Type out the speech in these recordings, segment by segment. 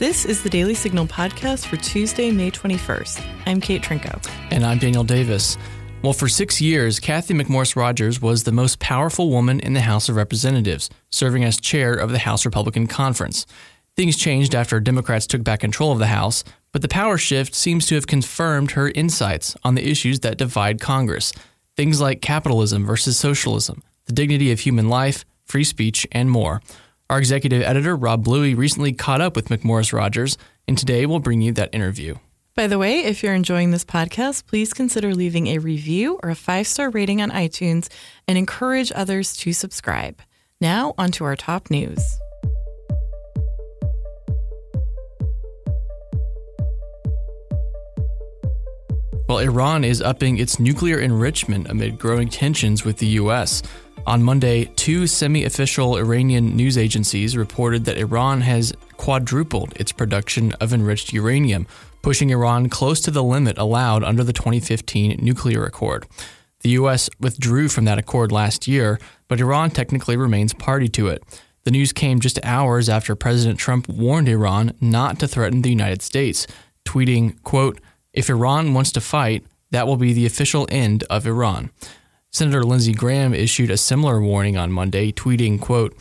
This is the Daily Signal podcast for Tuesday, May 21st. I'm Kate Trinko. And I'm Daniel Davis. Well, for six years, Cathy McMorris Rodgers was the most powerful woman in the House of Representatives, serving as chair of the House Republican Conference. Things changed after Democrats took back control of the House, but the power shift seems to have confirmed her insights on the issues that divide Congress. Things like capitalism versus socialism, the dignity of human life, free speech, and more. Our executive editor, Rob Bluey, recently caught up with McMorris Rodgers, and today we'll bring you that interview. By the way, if you're enjoying this podcast, please consider leaving a review or a five star rating on iTunes and encourage others to subscribe. Now, on to our top news. Well, Iran is upping its nuclear enrichment amid growing tensions with the U.S. On Monday, two semi official Iranian news agencies reported that Iran has quadrupled its production of enriched uranium, pushing Iran close to the limit allowed under the 2015 nuclear accord. The U.S. withdrew from that accord last year, but Iran technically remains party to it. The news came just hours after President Trump warned Iran not to threaten the United States, tweeting, quote, If Iran wants to fight, that will be the official end of Iran. Senator Lindsey Graham issued a similar warning on Monday, tweeting, quote,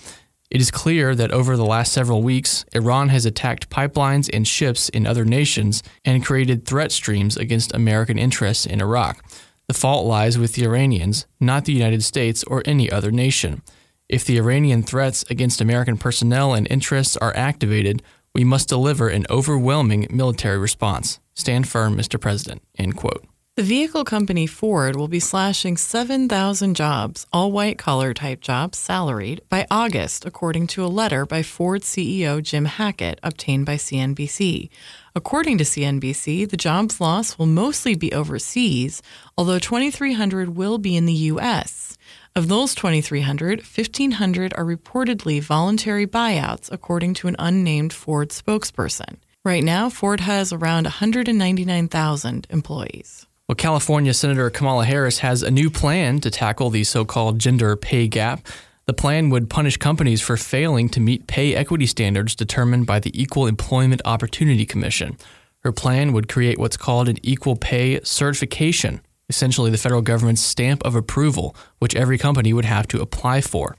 it is clear that over the last several weeks, Iran has attacked pipelines and ships in other nations and created threat streams against American interests in Iraq. The fault lies with the Iranians, not the United States or any other nation. If the Iranian threats against American personnel and interests are activated, we must deliver an overwhelming military response. Stand firm, Mr. President. End quote. The vehicle company Ford will be slashing 7,000 jobs, all white collar type jobs, salaried, by August, according to a letter by Ford CEO Jim Hackett obtained by CNBC. According to CNBC, the jobs loss will mostly be overseas, although 2,300 will be in the U.S. Of those 2,300, 1,500 are reportedly voluntary buyouts, according to an unnamed Ford spokesperson. Right now, Ford has around 199,000 employees. Well, California Senator Kamala Harris has a new plan to tackle the so called gender pay gap. The plan would punish companies for failing to meet pay equity standards determined by the Equal Employment Opportunity Commission. Her plan would create what's called an equal pay certification, essentially the federal government's stamp of approval, which every company would have to apply for.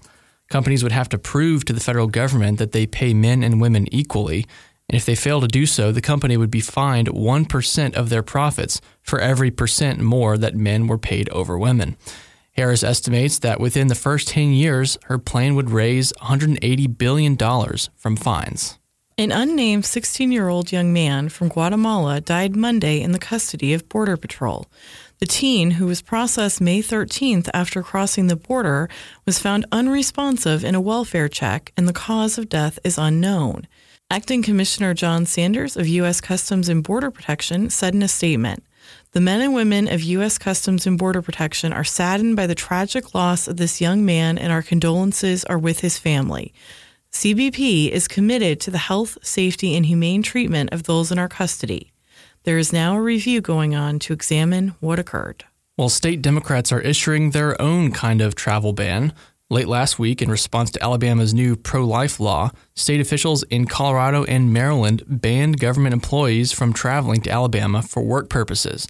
Companies would have to prove to the federal government that they pay men and women equally, and if they fail to do so, the company would be fined 1% of their profits for every percent more that men were paid over women. Harris estimates that within the first 10 years, her plan would raise $180 billion from fines. An unnamed 16 year old young man from Guatemala died Monday in the custody of Border Patrol. The teen, who was processed May 13th after crossing the border, was found unresponsive in a welfare check, and the cause of death is unknown. Acting Commissioner John Sanders of U.S. Customs and Border Protection said in a statement The men and women of U.S. Customs and Border Protection are saddened by the tragic loss of this young man, and our condolences are with his family. CBP is committed to the health, safety, and humane treatment of those in our custody. There is now a review going on to examine what occurred. Well, state Democrats are issuing their own kind of travel ban. Late last week, in response to Alabama's new pro life law, state officials in Colorado and Maryland banned government employees from traveling to Alabama for work purposes.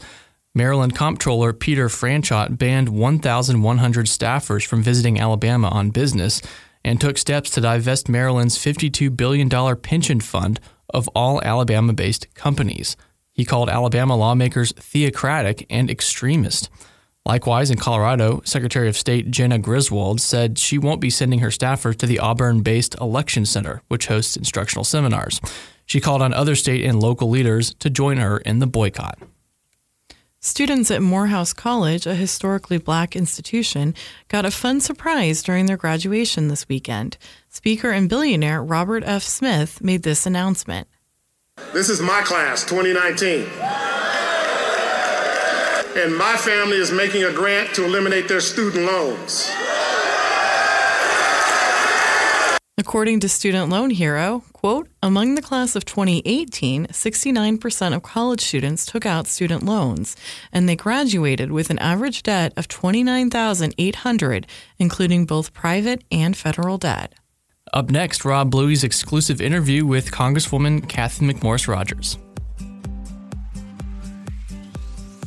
Maryland Comptroller Peter Franchot banned 1,100 staffers from visiting Alabama on business and took steps to divest Maryland's $52 billion pension fund of all Alabama based companies. He called Alabama lawmakers theocratic and extremist. Likewise, in Colorado, Secretary of State Jena Griswold said she won't be sending her staffers to the Auburn based Election Center, which hosts instructional seminars. She called on other state and local leaders to join her in the boycott. Students at Morehouse College, a historically black institution, got a fun surprise during their graduation this weekend. Speaker and billionaire Robert F. Smith made this announcement. This is my class, 2019 and my family is making a grant to eliminate their student loans. According to Student Loan Hero, quote, among the class of 2018, 69% of college students took out student loans, and they graduated with an average debt of 29,800, including both private and federal debt. Up next, Rob Bluey's exclusive interview with Congresswoman Cathy McMorris Rodgers.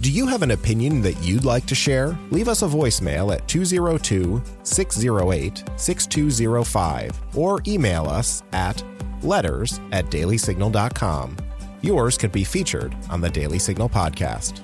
Do you have an opinion that you'd like to share? Leave us a voicemail at 202 608 6205 or email us at letters at dailysignal.com. Yours could be featured on the Daily Signal podcast.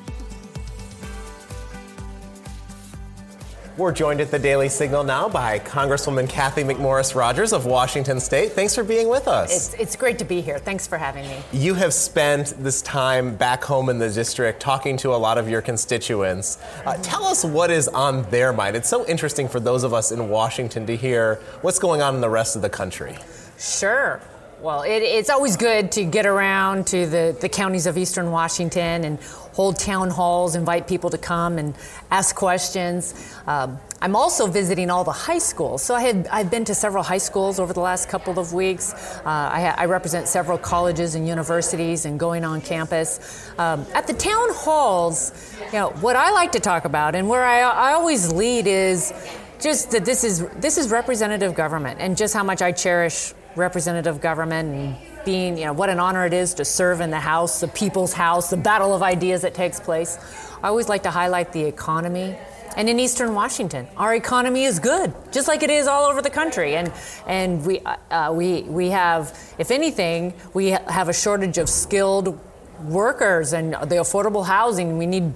We're joined at the Daily Signal now by Congresswoman Cathy McMorris Rodgers of Washington State. Thanks for being with us. It's, it's great to be here. Thanks for having me. You have spent this time back home in the district talking to a lot of your constituents. Uh, tell us what is on their mind. It's so interesting for those of us in Washington to hear what's going on in the rest of the country. Sure. Well, it, it's always good to get around to the, the counties of eastern Washington and hold town halls, invite people to come and ask questions. Um, I'm also visiting all the high schools. So I had, I've been to several high schools over the last couple of weeks. Uh, I, I, represent several colleges and universities and going on campus. Um, at the town halls, you know, what I like to talk about and where I, I always lead is just that this is this is representative government and just how much I cherish representative government and being, you know, what an honor it is to serve in the House, the people's house, the battle of ideas that takes place. I always like to highlight the economy. And in Eastern Washington, our economy is good, just like it is all over the country. And and we uh, we we have, if anything, we have a shortage of skilled workers and the affordable housing. We need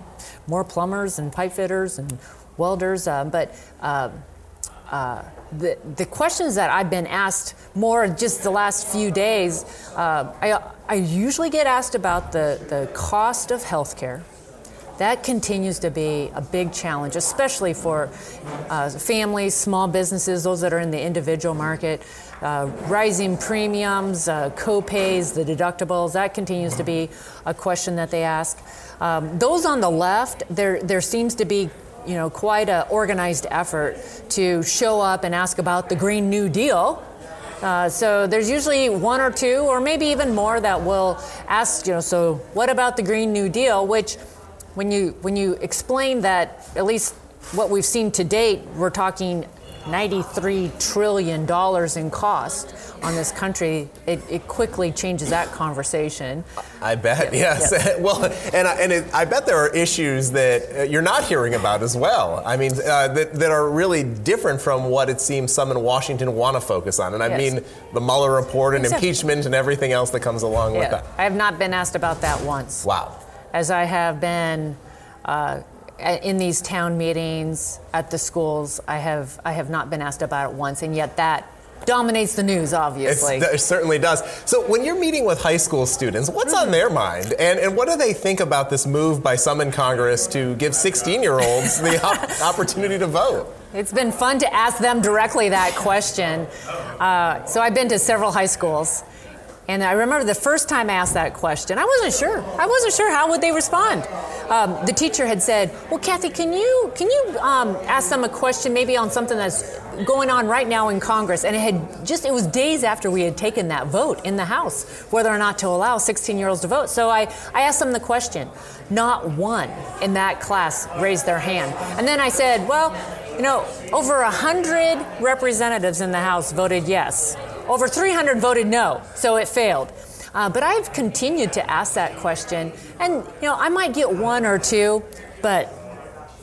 more plumbers and pipe fitters and welders. Uh, but uh, uh the, the questions that I've been asked more just the last few days, uh, I, I usually get asked about the, the cost of healthcare. That continues to be a big challenge, especially for uh, families, small businesses, those that are in the individual market. Uh, rising premiums, uh, co-pays, the deductibles, that continues to be a question that they ask. Um, those on the left, there, there seems to be you know, quite an organized effort to show up and ask about the Green New Deal. Uh, so there's usually one or two, or maybe even more, that will ask, you know, so what about the Green New Deal? Which, when you when you explain that, at least what we've seen to date, we're talking 93 trillion dollars in cost on this country, it, it, quickly changes that conversation. I bet, yes. yes. well, and, I, and it, I bet there are issues that uh, you're not hearing about as well. I mean, uh, that, that are really different from what it seems some in Washington want to focus on. And I yes. mean the Mueller report and impeachment and everything else that comes along yeah. with that. I have not been asked about that once. Wow. As I have been. Uh, in these town meetings at the schools, I have I have not been asked about it once, and yet that dominates the news, obviously. It's, it certainly does. So, when you're meeting with high school students, what's on their mind? And, and what do they think about this move by some in Congress to give 16 year olds the op- opportunity to vote? It's been fun to ask them directly that question. Uh, so, I've been to several high schools. And I remember the first time I asked that question, I wasn't sure. I wasn't sure how would they respond. Um, the teacher had said, "Well, Cathy, can you can you um, ask them a question maybe on something that's going on right now in Congress?" And it had just it was days after we had taken that vote in the House whether or not to allow 16-year-olds to vote. So I I asked them the question. Not one in that class raised their hand. And then I said, "Well, you know, over a hundred representatives in the House voted yes." Over 300 voted no, so it failed. Uh, but I've continued to ask that question, and you know, I might get one or two, but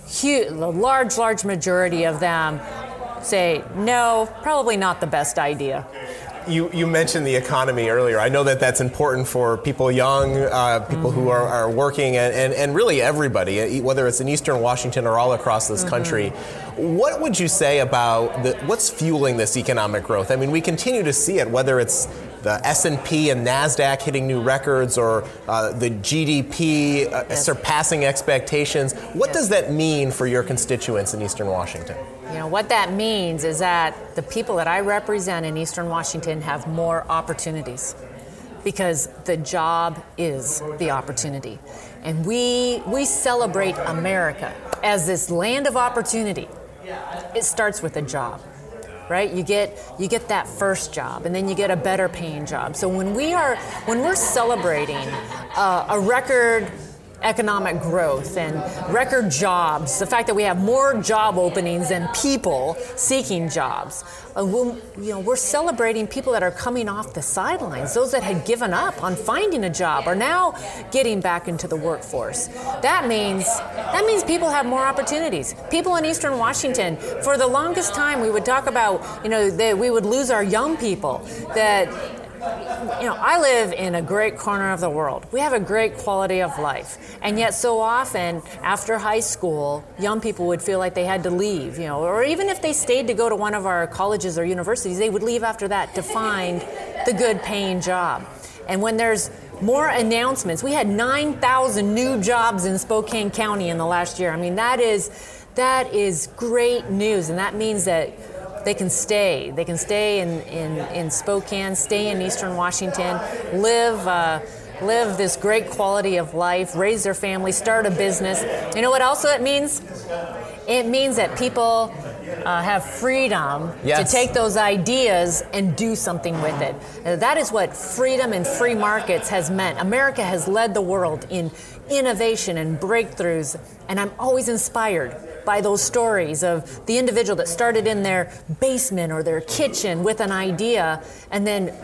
huge, the large, large majority of them say no, probably not the best idea. You, you mentioned the economy earlier. I know that that's important for people young, uh, people mm-hmm. who are, are working, and, and, and, really everybody, whether it's in Eastern Washington or all across this mm-hmm. country. What would you say about the, what's fueling this economic growth? I mean, we continue to see it, whether it's the S&P and Nasdaq hitting new records, or uh, the GDP uh, yes. surpassing expectations. What yes. does that mean for your constituents in Eastern Washington? You know what that means is that the people that I represent in Eastern Washington have more opportunities because the job is the opportunity. And we we celebrate America as this land of opportunity it starts with a job right? You get you get that first job and then you get a better paying job. So when we are when we're celebrating uh, a record economic growth and record jobs, the fact that we have more job openings than people seeking jobs. Uh, we'll, you know, we're celebrating people that are coming off the sidelines. Those that had given up on finding a job are now getting back into the workforce. That means that means people have more opportunities. People in Eastern Washington, for the longest time, we would talk about, you know, that we would lose our young people. That you know, I live in a great corner of the world. We have a great quality of life. And yet, so often after high school, young people would feel like they had to leave, you know, or even if they stayed to go to one of our colleges or universities, they would leave after that to find the good paying job. And when there's more announcements, we had 9,000 new jobs in Spokane County in the last year. I mean, that is that is great news, and that means that they can stay. They can stay in, in, in Spokane, stay in Eastern Washington, live. Uh, live this great quality of life, raise their family, start a business. You know what also it means? It means that people uh, have freedom yes. to take those ideas and do something with it. Uh, that is what freedom and free markets has meant. America has led the world in innovation and breakthroughs, and I'm always inspired by those stories of the individual that started in their basement or their kitchen with an idea and then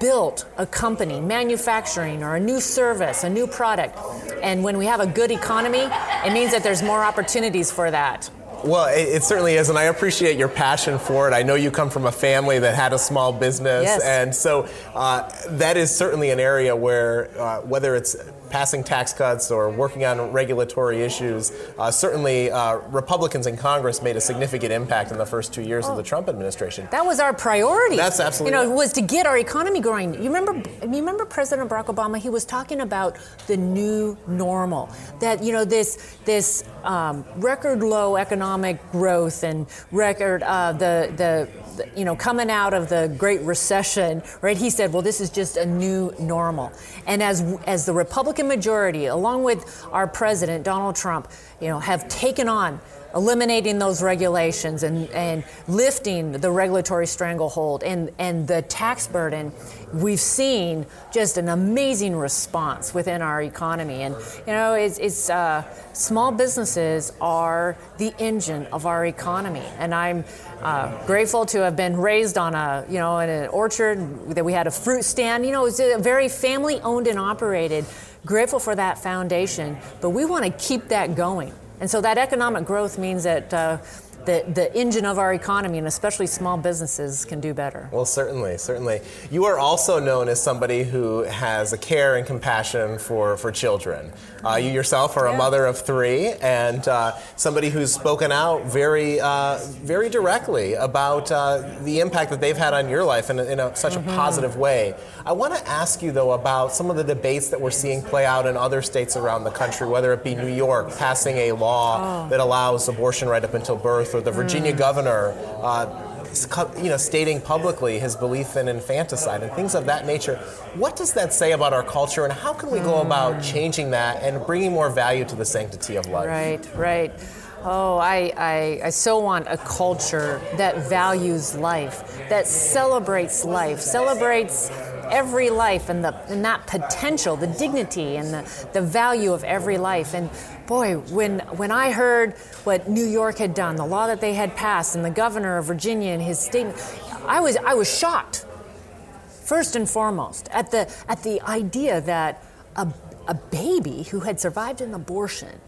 built a company, manufacturing or a new service, a new product. And when we have a good economy, it means that there's more opportunities for that. Well, it, it, certainly is, and I appreciate your passion for it. I know you come from a family that had a small business, yes. and so uh, that is certainly an area where, uh, whether it's passing tax cuts or working on regulatory issues. Uh, certainly, uh, Republicans in Congress made a significant impact in the first two years oh. of the oh. Trump administration. That was our priority. That's absolutely. You know, was to get our economy growing. You remember? You remember President Barack Obama? He was talking about the new normal. That you know this this um, record low economic growth and record uh, the the you know, coming out of the Great Recession, right? He said, well, this is just a new normal. And as, as the Republican majority, along with our president, Donald Trump, you know, have taken on eliminating those regulations and, and lifting the regulatory stranglehold and, and the tax burden, we've seen just an amazing response within our economy. And, you know, it's, it's uh, small businesses are the engine of our economy. And I'm uh, grateful to have been raised on a, you know, in an orchard that we had a fruit stand. You know, it's a very family owned and operated. Grateful for that foundation, but we want to keep that going. And so that economic growth means that uh, the, the engine of our economy, and especially small businesses, can do better. Well, certainly, certainly. You are also known as somebody who has a care and compassion for, for children. Uh, you yourself are a mother of three, and uh, somebody who's spoken out very, uh, very directly about uh, the impact that they've had on your life in, a, in a, such mm-hmm. a positive way. I want to ask you, though, about some of the debates that we're seeing play out in other states around the country, whether it be New York passing a law oh. that allows abortion right up until birth or the Virginia mm. governor. Uh, you know, stating publicly his belief in infanticide and things of that nature. What does that say about our culture, and how can we go about mm. changing that and bringing more value to the sanctity of life? Right, right. Oh, I, I, I, so want a culture that values life, that celebrates life, celebrates every life and, the, and that potential, the dignity and the, the value of every life. And boy, when, when I heard what New York had done, the law that they had passed, and the governor of Virginia and his statement, I was, I was shocked, first and foremost, at the, at the idea that a, a baby who had survived an abortion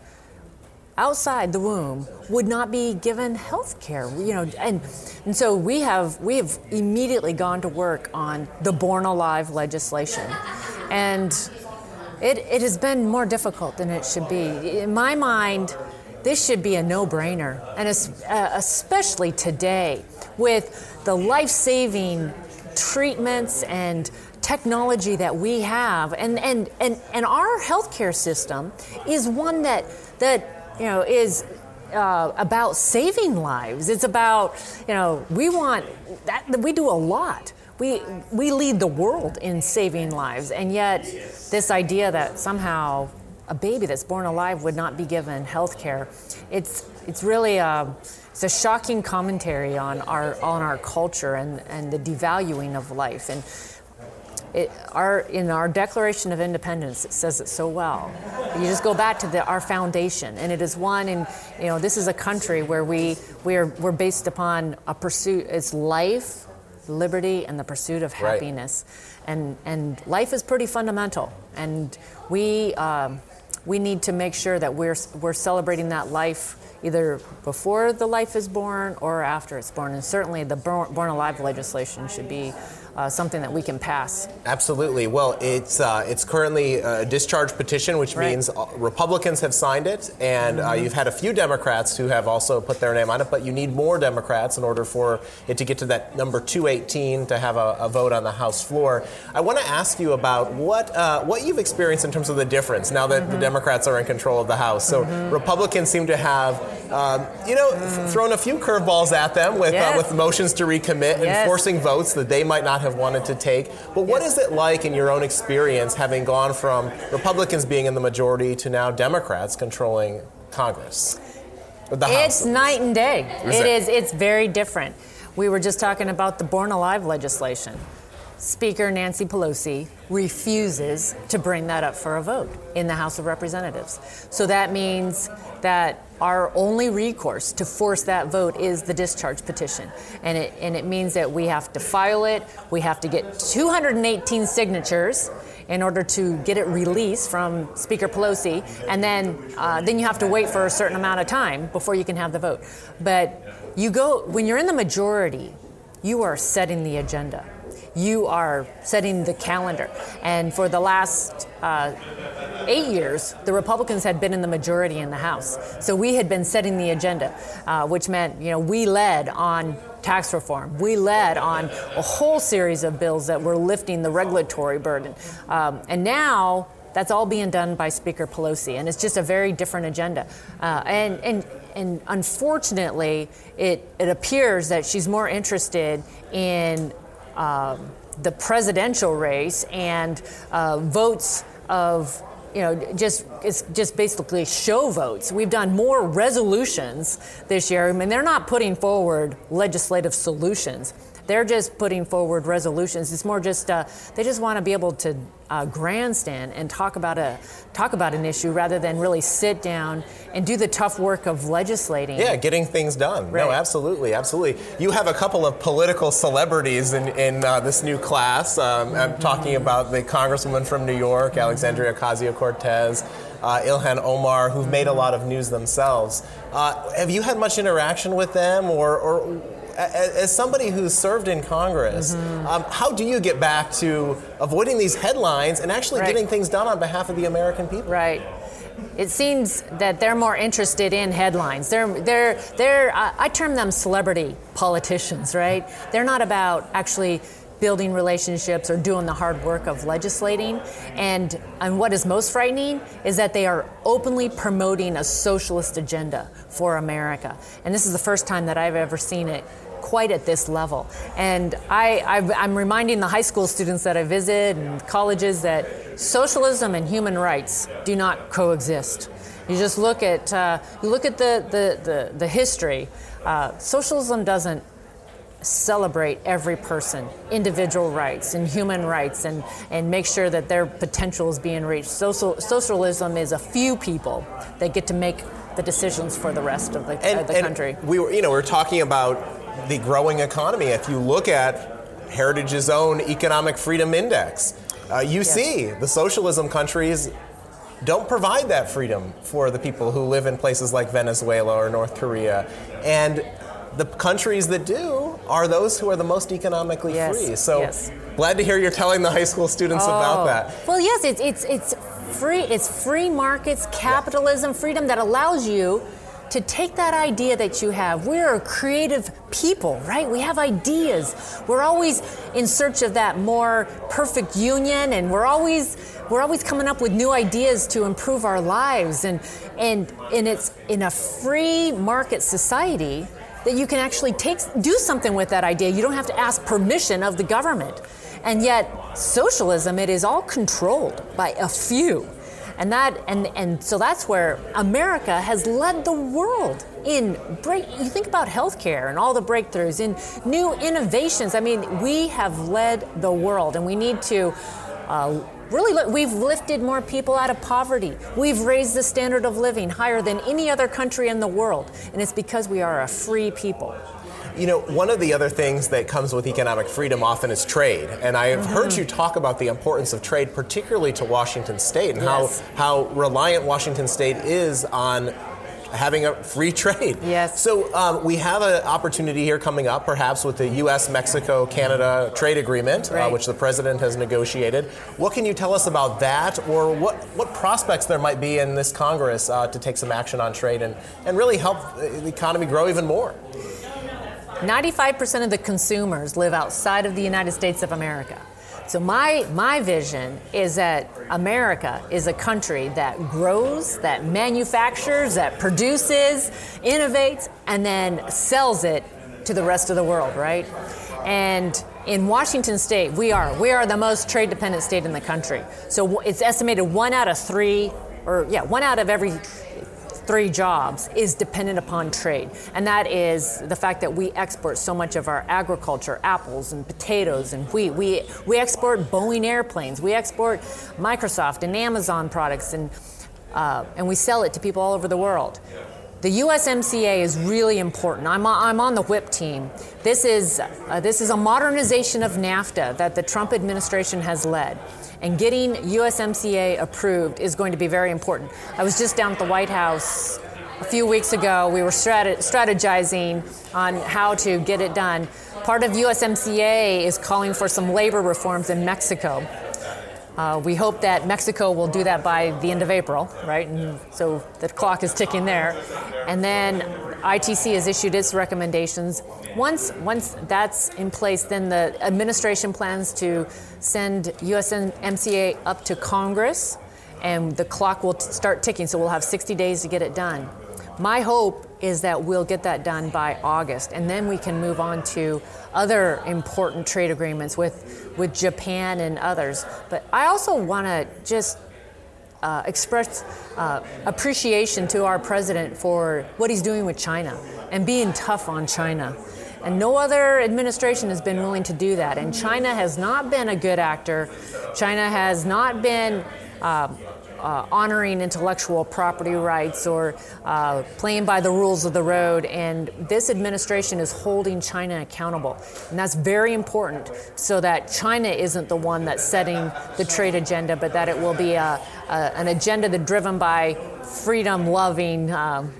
outside the womb would not be given health care you know and and so we have we have immediately gone to work on the born alive legislation. And it, it has been more difficult than it should be. In my mind this should be a no-brainer and uh, especially today with the life-saving treatments and technology that we have. And and and, and our healthcare system is one that that you know, is uh, about saving lives. It's about, you know, we want that, we do a lot. We, we lead the world in saving lives, and yet this idea that somehow a baby that's born alive would not be given health care, it's, it's really a, it's a shocking commentary on our, on our culture and, and the devaluing of life. And it, our, in our Declaration of Independence, it says it so well. You just go back to the, our foundation, and it is one. And you know, this is a country where we we are we're based upon a pursuit. It's life, liberty, and the pursuit of Right. happiness. And and life is pretty fundamental, and we. Um, we need to make sure that we're, we're celebrating that life either before the life is born or after it's born. And certainly the Born, Alive legislation should be uh, something that we can pass. Absolutely. Well, it's uh, it's currently a discharge petition, which Right. Mm-hmm. means uh, Republicans have signed it, and uh, you've had a few Democrats who have also put their name on it. But you need more Democrats in order for it to get to that number 218 to have a, a vote on the House floor. I want to ask you about what uh, what you've experienced in terms of the difference now that Mm-hmm. the Democrats are in control of the House. So Republicans seem to have. Um, you know, f- thrown a few curveballs at them with Mm. Yes. uh, with motions to recommit and Yes. forcing votes that they might not have wanted to take. But what Yes. is it like in your own experience having gone from Republicans being in the majority to now Democrats controlling Congress? It's night and day. Is it it? is. It's very different. We were just talking about the Born Alive legislation. Speaker Nancy Pelosi refuses to bring that up for a vote in the House of Representatives. So that means that our only recourse to force that vote is the discharge petition. And it, and it means that we have to file it, we have to get 218 signatures in order to get it released from Speaker Pelosi, and then uh, then you have to wait for a certain amount of time before you can have the vote. But you go when you're in the majority, you are setting the agenda. You are setting the calendar, and for the last uh, eight years, the Republicans had been in the majority in the House. So we had been setting the agenda, uh, which meant, you know, we led on tax reform. We led on a whole series of bills that were lifting the regulatory burden. Um, and now that's all being done by Speaker Pelosi, and it's just a very different agenda. Uh, and, and, and unfortunately, it, it appears that she's more interested in um, the presidential race and uh, votes of you know just it's just basically show votes. We've done more resolutions this year. I mean they're not putting forward legislative solutions they're just putting forward resolutions it's more just uh, they just want to be able to uh, grandstand and talk about a talk about an issue rather than really sit down and do the tough work of legislating Yeah, getting things done. No, absolutely, absolutely. You have a couple of political celebrities in, in uh, this new class. Um, I'm talking about the Congresswoman from New York, Alexandria Ocasio Cortez, uh, Ilhan Omar, who've made a lot of news themselves. Uh, have you had much interaction with them, or, or as somebody who's served in Congress, Mm-hmm. um, how do you get back to avoiding these headlines and actually Right. getting things done on behalf of the American people? Right. It seems that they're more interested in headlines. They're, they're, they're, I I term them celebrity politicians, right? They're not about actually building relationships or doing the hard work of legislating. And, and what is most frightening is that they are openly promoting a socialist agenda for America. And this is the first time that I've ever seen it quite at this level. And I, I've, I'm reminding the high school students that I visit and colleges that socialism and human rights do not coexist. You just look at uh, you look at the the, the, the history. Uh, socialism doesn't celebrate every person, individual rights and human rights, and, and make sure that their potential is being reached. Social, socialism is a few people that get to make the decisions for the rest of the, of the country. We were, you know, we we're talking about the growing economy. If you look at Heritage's own economic freedom index, uh, you see the socialism countries don't provide that freedom for the people who live in places like Venezuela or North Korea, and the countries that do are those who are the most economically Yes, free. So yes. glad to hear you're telling the high school students about Oh. that. Well, yes, it's it's it's free. It's free markets, capitalism, freedom that allows you to take that idea that you have. We're a creative people, right? We have ideas. We're always in search of that more perfect union, and we're always we're always coming up with new ideas to improve our lives. And and and it's in a free market society that you can actually take do something with that idea. You don't have to ask permission of the government. And yet, socialism, it is all controlled by a few. And that and and so that's where America has led the world in break you think about healthcare and all the breakthroughs in new innovations. I mean, we have led the world and we need to uh, really we've lifted more people out of poverty. We've raised the standard of living higher than any other country in the world. And it's because we are a free people. You know, one of the other things that comes with economic freedom often is trade. And I have mm-hmm. heard you talk about the importance of trade, particularly to Washington State, and yes. how, how reliant Washington State is on having a free trade. Yes. So um, we have an opportunity here coming up, perhaps with the U.S. Mexico Canada trade agreement, uh, right. uh, which the president has negotiated. What can you tell us about that, or what what prospects there might be in this Congress uh, to take some action on trade and and really help the economy grow even more? 95% of the consumers live outside of the United States of America. So my my vision is that America is a country that grows, that manufactures, that produces, innovates, and then sells it to the rest of the world, right? And in Washington State, we are we are the most trade dependent state in the country. So it's estimated one out of three, or yeah, one out of every three jobs is dependent upon trade. And that is the fact that we export so much of our agriculture, apples and potatoes and wheat. We, we export Boeing airplanes. We export Microsoft and Amazon products and, uh, and we sell it to people all over the world. The USMCA is really important. I'm I'm on the whip team. This is, uh, this is a modernization of NAFTA that the Trump administration has led and getting USMCA approved is going to be very important. I was just down at the White House a few weeks ago. We were strategizing on how to get it done. Part of USMCA is calling for some labor reforms in Mexico. Uh, we hope that Mexico will do that by the end of April, right? And so the clock is ticking there. And then ITC has issued its recommendations. Once, once that's in place, then the administration plans to send USMCA up to Congress, and the clock will t- start ticking. So we'll have 60 days to get it done. My hope is that we'll get that done by August, and then we can move on to other important trade agreements with, with Japan and others. But I also want to just uh, express uh, appreciation to our president for what he's doing with China and being tough on China. And no other administration has been willing to do that. And China has not been a good actor. China has not been uh, uh, honoring intellectual property rights or uh, playing by the rules of the road. And this administration is holding China accountable. And that's very important so that China isn't the one that's setting the trade agenda, but that it will be a, a, an agenda that's driven by freedom loving. Um,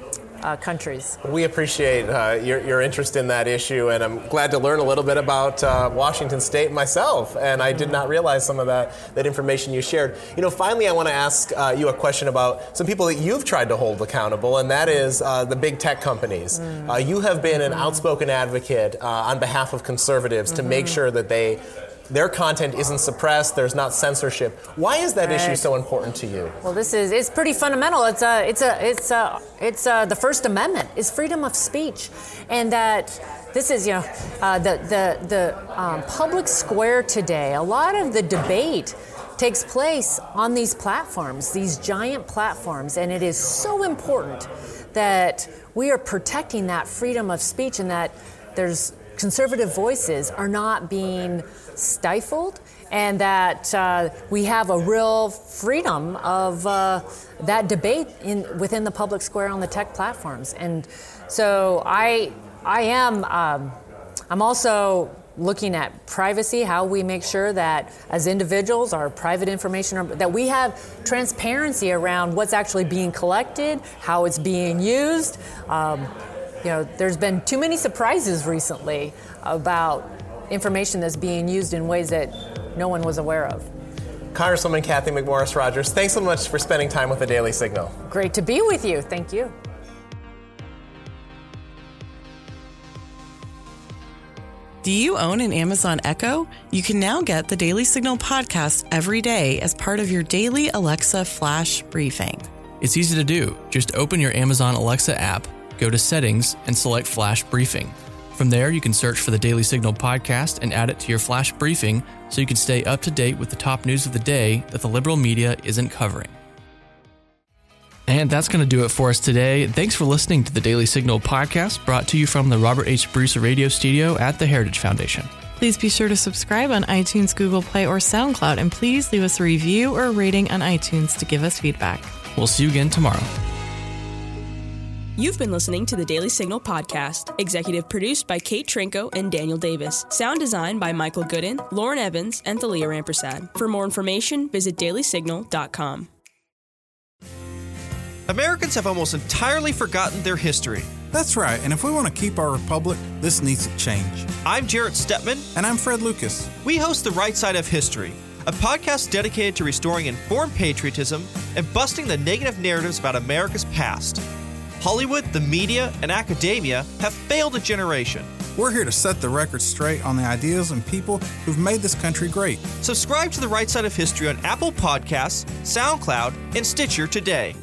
uh, countries. We appreciate uh, your, your, interest in that issue, and I'm glad to learn a little bit about uh, Washington State myself. And I did not realize some of that, that information you shared. You know, finally, I want to ask uh, you a question about some people that you've tried to hold accountable, and that is uh, the big tech companies. Mm. Uh, you have been an outspoken advocate on behalf of conservatives mm-hmm. to make mm-hmm. sure that they their content isn't suppressed, there's not censorship. Why is that right. issue so important to you? Well, this is it's pretty fundamental. It's a it's a it's a it's a, the First Amendment is freedom of speech, and that this is you know uh, the the the um, public square today. A lot of the debate takes place on these platforms, these giant platforms, and it is so important that we are protecting that freedom of speech and that there's conservative voices are not being stifled and that uh, we have a real freedom of uh, that debate in, within the public square on the tech platforms. And so I, I am, um, I'm also looking at privacy, how we make sure that as individuals, our private information, that we have transparency around what's actually being collected, how it's being used. Um, you know, there's been too many surprises recently about information that's being used in ways that no one was aware of. Congresswoman Cathy McMorris Rodgers, thanks so much for spending time with the Daily Signal. Great to be with you. Thank you. Do you own an Amazon Echo? You can now get the Daily Signal podcast every day as part of your daily Alexa flash briefing. It's easy to do. Just open your Amazon Alexa app, go to settings, and select flash briefing. From there, you can search for the Daily Signal podcast and add it to your flash briefing so you can stay up to date with the top news of the day that the liberal media isn't covering. And that's going to do it for us today. Thanks for listening to the Daily Signal podcast brought to you from the Robert H. Bruce Radio Studio at the Heritage Foundation. Please be sure to subscribe on iTunes, Google Play, or SoundCloud, and please leave us a review or a rating on iTunes to give us feedback. We'll see you again tomorrow. You've been listening to the Daily Signal podcast, executive produced by Kate Trinko and Daniel Davis, sound designed by Michael Gooden, Lauren Evans, and Thalia Rampersad. For more information, visit dailysignal.com. Americans have almost entirely forgotten their history. That's right, and if we want to keep our republic, this needs to change. I'm Jarrett Stepman. And I'm Fred Lucas. We host The Right Side of History, a podcast dedicated to restoring informed patriotism and busting the negative narratives about America's past. Hollywood, the media, and academia have failed a generation. We're here to set the record straight on the ideas and people who've made this country great. Subscribe to The Right Side of History on Apple Podcasts, SoundCloud, and Stitcher today.